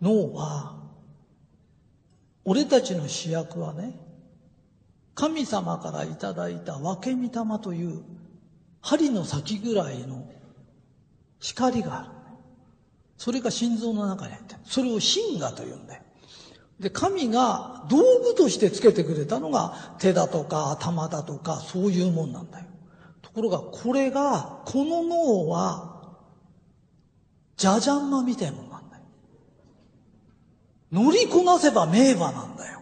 脳は、俺たちの主役はね、神様からいただいた分け御霊という針の先ぐらいの光がある。それが心臓の中に入って。それを心がというんだよ。で、神が道具としてつけてくれたのが手だとか頭だとかそういうもんなんだよ。ところがこれが、この脳は、じゃじゃんまみたいなもん。乗りこなせば名馬なんだよ。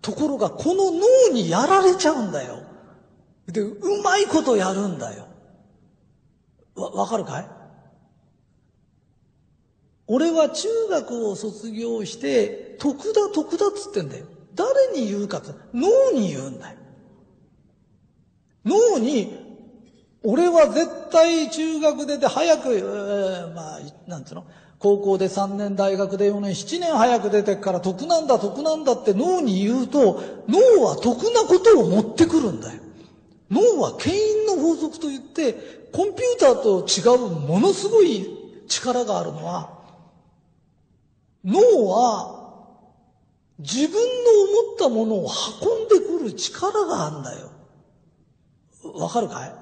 ところがこの脳にやられちゃうんだよ。で、うまいことやるんだよ。わ、わかるかい？俺は中学を卒業して、得だ得だっつってんだよ。誰に言うかって脳に言うんだよ。脳に、俺は絶対中学出て早く、えー、まあ、なんつうの？高校で3年、大学で4年、7年早く出てから得なんだ、得なんだって脳に言うと、脳は得なことを持ってくるんだよ。脳は牽引の法則といって、コンピューターと違うものすごい力があるのは、脳は自分の思ったものを運んでくる力があるんだよ。わかるかい？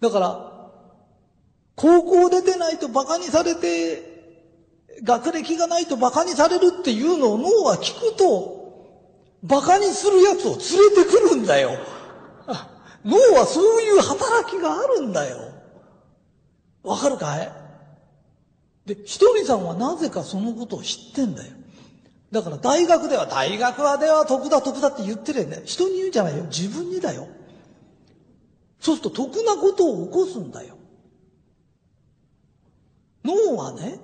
だから、高校出てないと馬鹿にされて、学歴がないと馬鹿にされるっていうのを脳は聞くと、馬鹿にする奴を連れてくるんだよ。脳はそういう働きがあるんだよ。わかるかい？で、ひとりさんはなぜかそのことを知ってんだよ。だから大学では、大学はでは得だ得だって言ってるよね。人に言うんじゃないよ。自分にだよ。そうすると得なことを起こすんだよ。脳はね、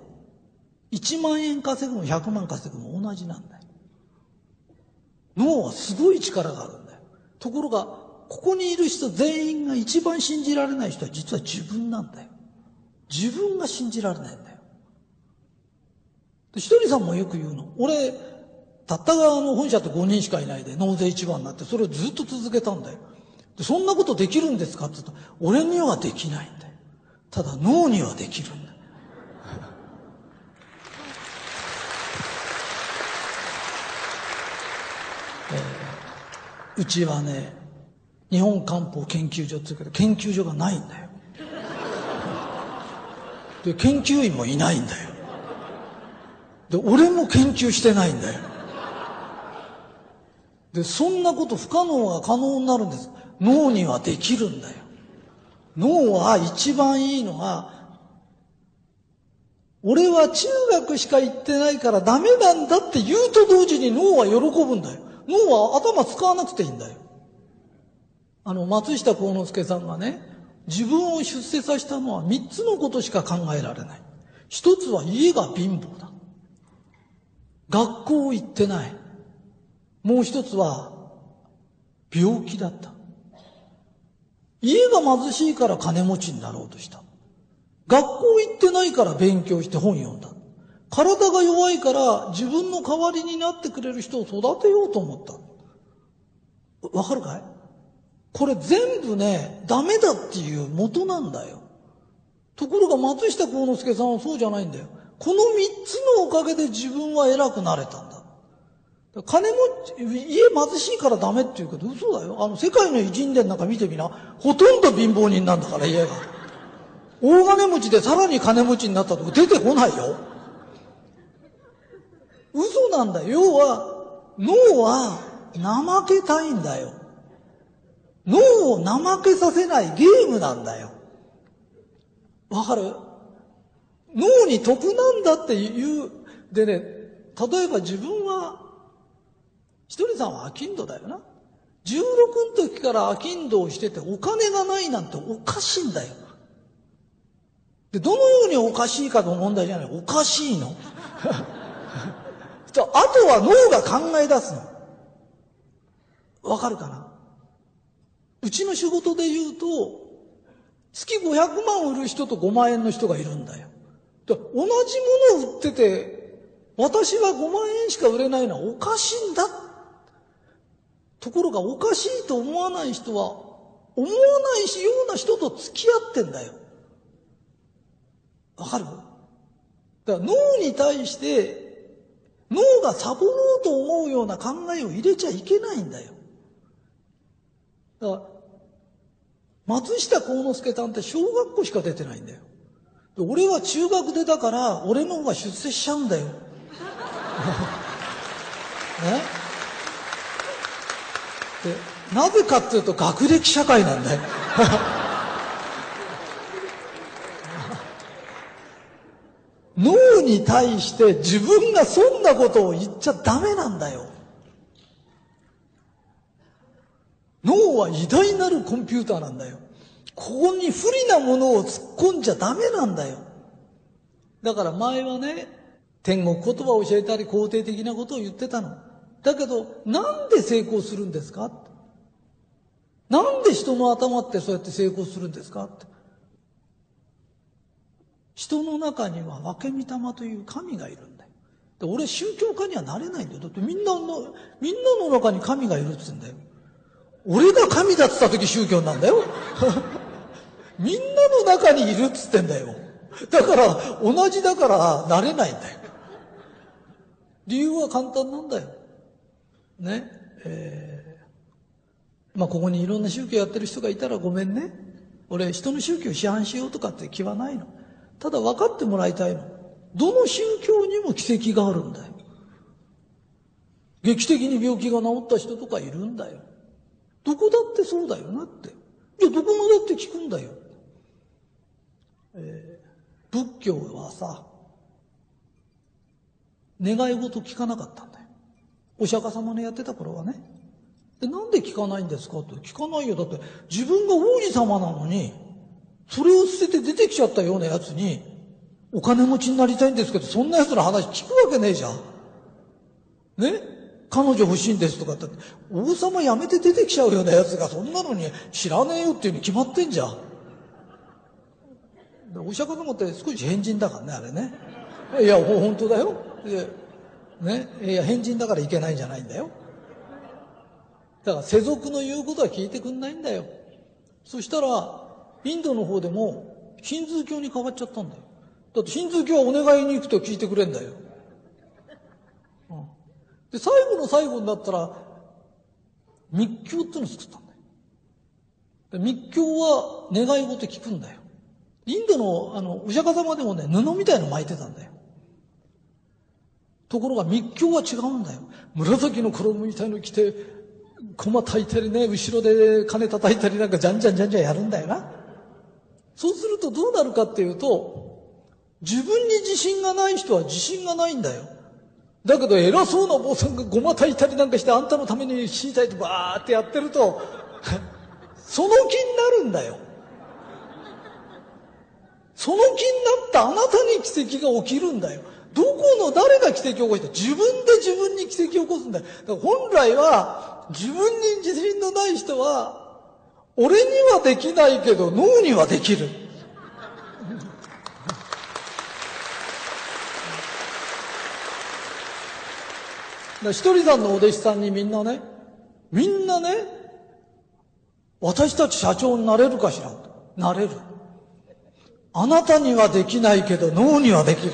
1万円稼ぐも100万稼ぐも同じなんだよ。脳はすごい力があるんだよ。ところが、ここにいる人全員が一番信じられない人は実は自分なんだよ。自分が信じられないんだよ。ひとりさんもよく言うの。俺、たったがあの本社って5人しかいないで、納税一番になって、それをずっと続けたんだよ。でそんなことできるんですかって言うと、俺にはできないんだよ。ただ脳にはできるんだよ。うちはね、日本漢方研究所っていうけど、研究所がないんだよ。で、研究員もいないんだよ。で、俺も研究してないんだよ。で、そんなこと不可能が可能になるんです。脳にはできるんだよ。脳は一番いいのが、俺は中学しか行ってないからダメなんだって言うと同時に脳は喜ぶんだよ。脳は頭使わなくていいんだよ。あの、松下幸之助さんがね、自分を出世させたのは三つのことしか考えられない。一つは家が貧乏だ。学校行ってない。もう一つは、病気だった。家が貧しいから金持ちになろうとした。学校行ってないから勉強して本読んだ。体が弱いから自分の代わりになってくれる人を育てようと思った。わかるかい？これ全部ね、ダメだっていう元なんだよ。ところが松下幸之助さんはそうじゃないんだよ。この三つのおかげで自分は偉くなれたんだ。金持ち、家貧しいからダメって言うけど嘘だよ。あの世界の偉人伝なんか見てみな。ほとんど貧乏人なんだから家が。大金持ちでさらに金持ちになったとこ出てこないよ。嘘なんだ。要は、脳は怠けたいんだよ。脳を怠けさせないゲームなんだよ。わかる？脳に得なんだっていう、でね、例えば自分は、ひとりさんはアキンドだよな。16の時からアキンドをしててお金がないなんておかしいんだよ。で、どのようにおかしいかの問題じゃない。おかしいの。あとは脳が考え出すの。わかるかな？うちの仕事で言うと、月500万売る人と5万円の人がいるんだよ。同じものを売ってて、私は5万円しか売れないのはおかしいんだ。ところがおかしいと思わない人は、思わないしような人と付き合ってんだよ。わかる？だから脳に対して脳がサボろうと思うような考えを入れちゃいけないんだよ。だから、松下幸之助さんって小学校しか出てないんだよ。俺は中学出だから、俺の方が出世しちゃうんだよ。ね？でなぜかっていうと学歴社会なんだよ。脳に対して自分がそんなことを言っちゃダメなんだよ。脳は偉大なるコンピューターなんだよ。ここに不利なものを突っ込んじゃダメなんだよ。だから前はね、天国言葉を教えたり肯定的なことを言ってたの。だけど、なんで成功するんですかなんで人の頭ってそうやって成功するんですかって。人の中には分け御霊という神がいるんだよ。で俺宗教家にはなれないんだよ。だってみんなの、みんなの中に神がいるっつうんだよ。俺が神だっつった時宗教なんだよ。みんなの中にいるっつってんだよ。だから、同じだからなれないんだよ。理由は簡単なんだよ。ね。えー、まあ、ここにいろんな宗教やってる人がいたらごめんね。俺、人の宗教を批判しようとかって気はないの。ただ分かってもらいたいの。どの宗教にも奇跡があるんだよ。劇的に病気が治った人とかいるんだよ。どこだってそうだよなって。いや、どこまだって聞くんだよ。えー、仏教はさ、願い事聞かなかったんだよ。お釈迦様のやってた頃はね。で、なんで聞かないんですかって聞かないよ。だって自分が王子様なのに、それを捨てて出てきちゃったようなやつに、お金持ちになりたいんですけど、そんなやつの話聞くわけねえじゃん。ね？彼女欲しいんですとかって、王様辞めて出てきちゃうようなやつがそんなのに知らねえよっていうに決まってんじゃん。お釈迦様って少し変人だからね、あれね。いや、ほ本当だよ。ね、いや、変人だからいけないんじゃないんだよ。だから世俗の言うことは聞いてくんないんだよ。そしたら、インドの方でもヒンズー教に変わっちゃったんだよ。だってヒンズー教はお願いに行くと聞いてくれんだよ。うん、で、最後の最後になったら、密教っていうのを作ったんだよ。で密教は願い事聞くんだよ。インドの、あの、お釈迦様でもね、布みたいの巻いてたんだよ。ところが密教は違うんだよ。紫の衣みたいの着て、駒炊いたりね、後ろで金叩いたりなんかじゃんじゃんじゃんじゃんやるんだよな。そうするとどうなるかっていうと、自分に自信がない人は自信がないんだよ。だけど偉そうな坊さんがごま炊いたりなんかしてあんたのために死にたいとバーってやってると、その気になるんだよ。その気になったあなたに奇跡が起きるんだよ。どこの誰が奇跡を起こした？自分で自分に奇跡を起こすんだよ。だから本来は自分に自信のない人は俺にはできないけど脳にはできる。ひとりさんのお弟子さんにみんなね、みんなね、私たち社長になれるかしらなれる。あなたにはできないけど脳にはできる。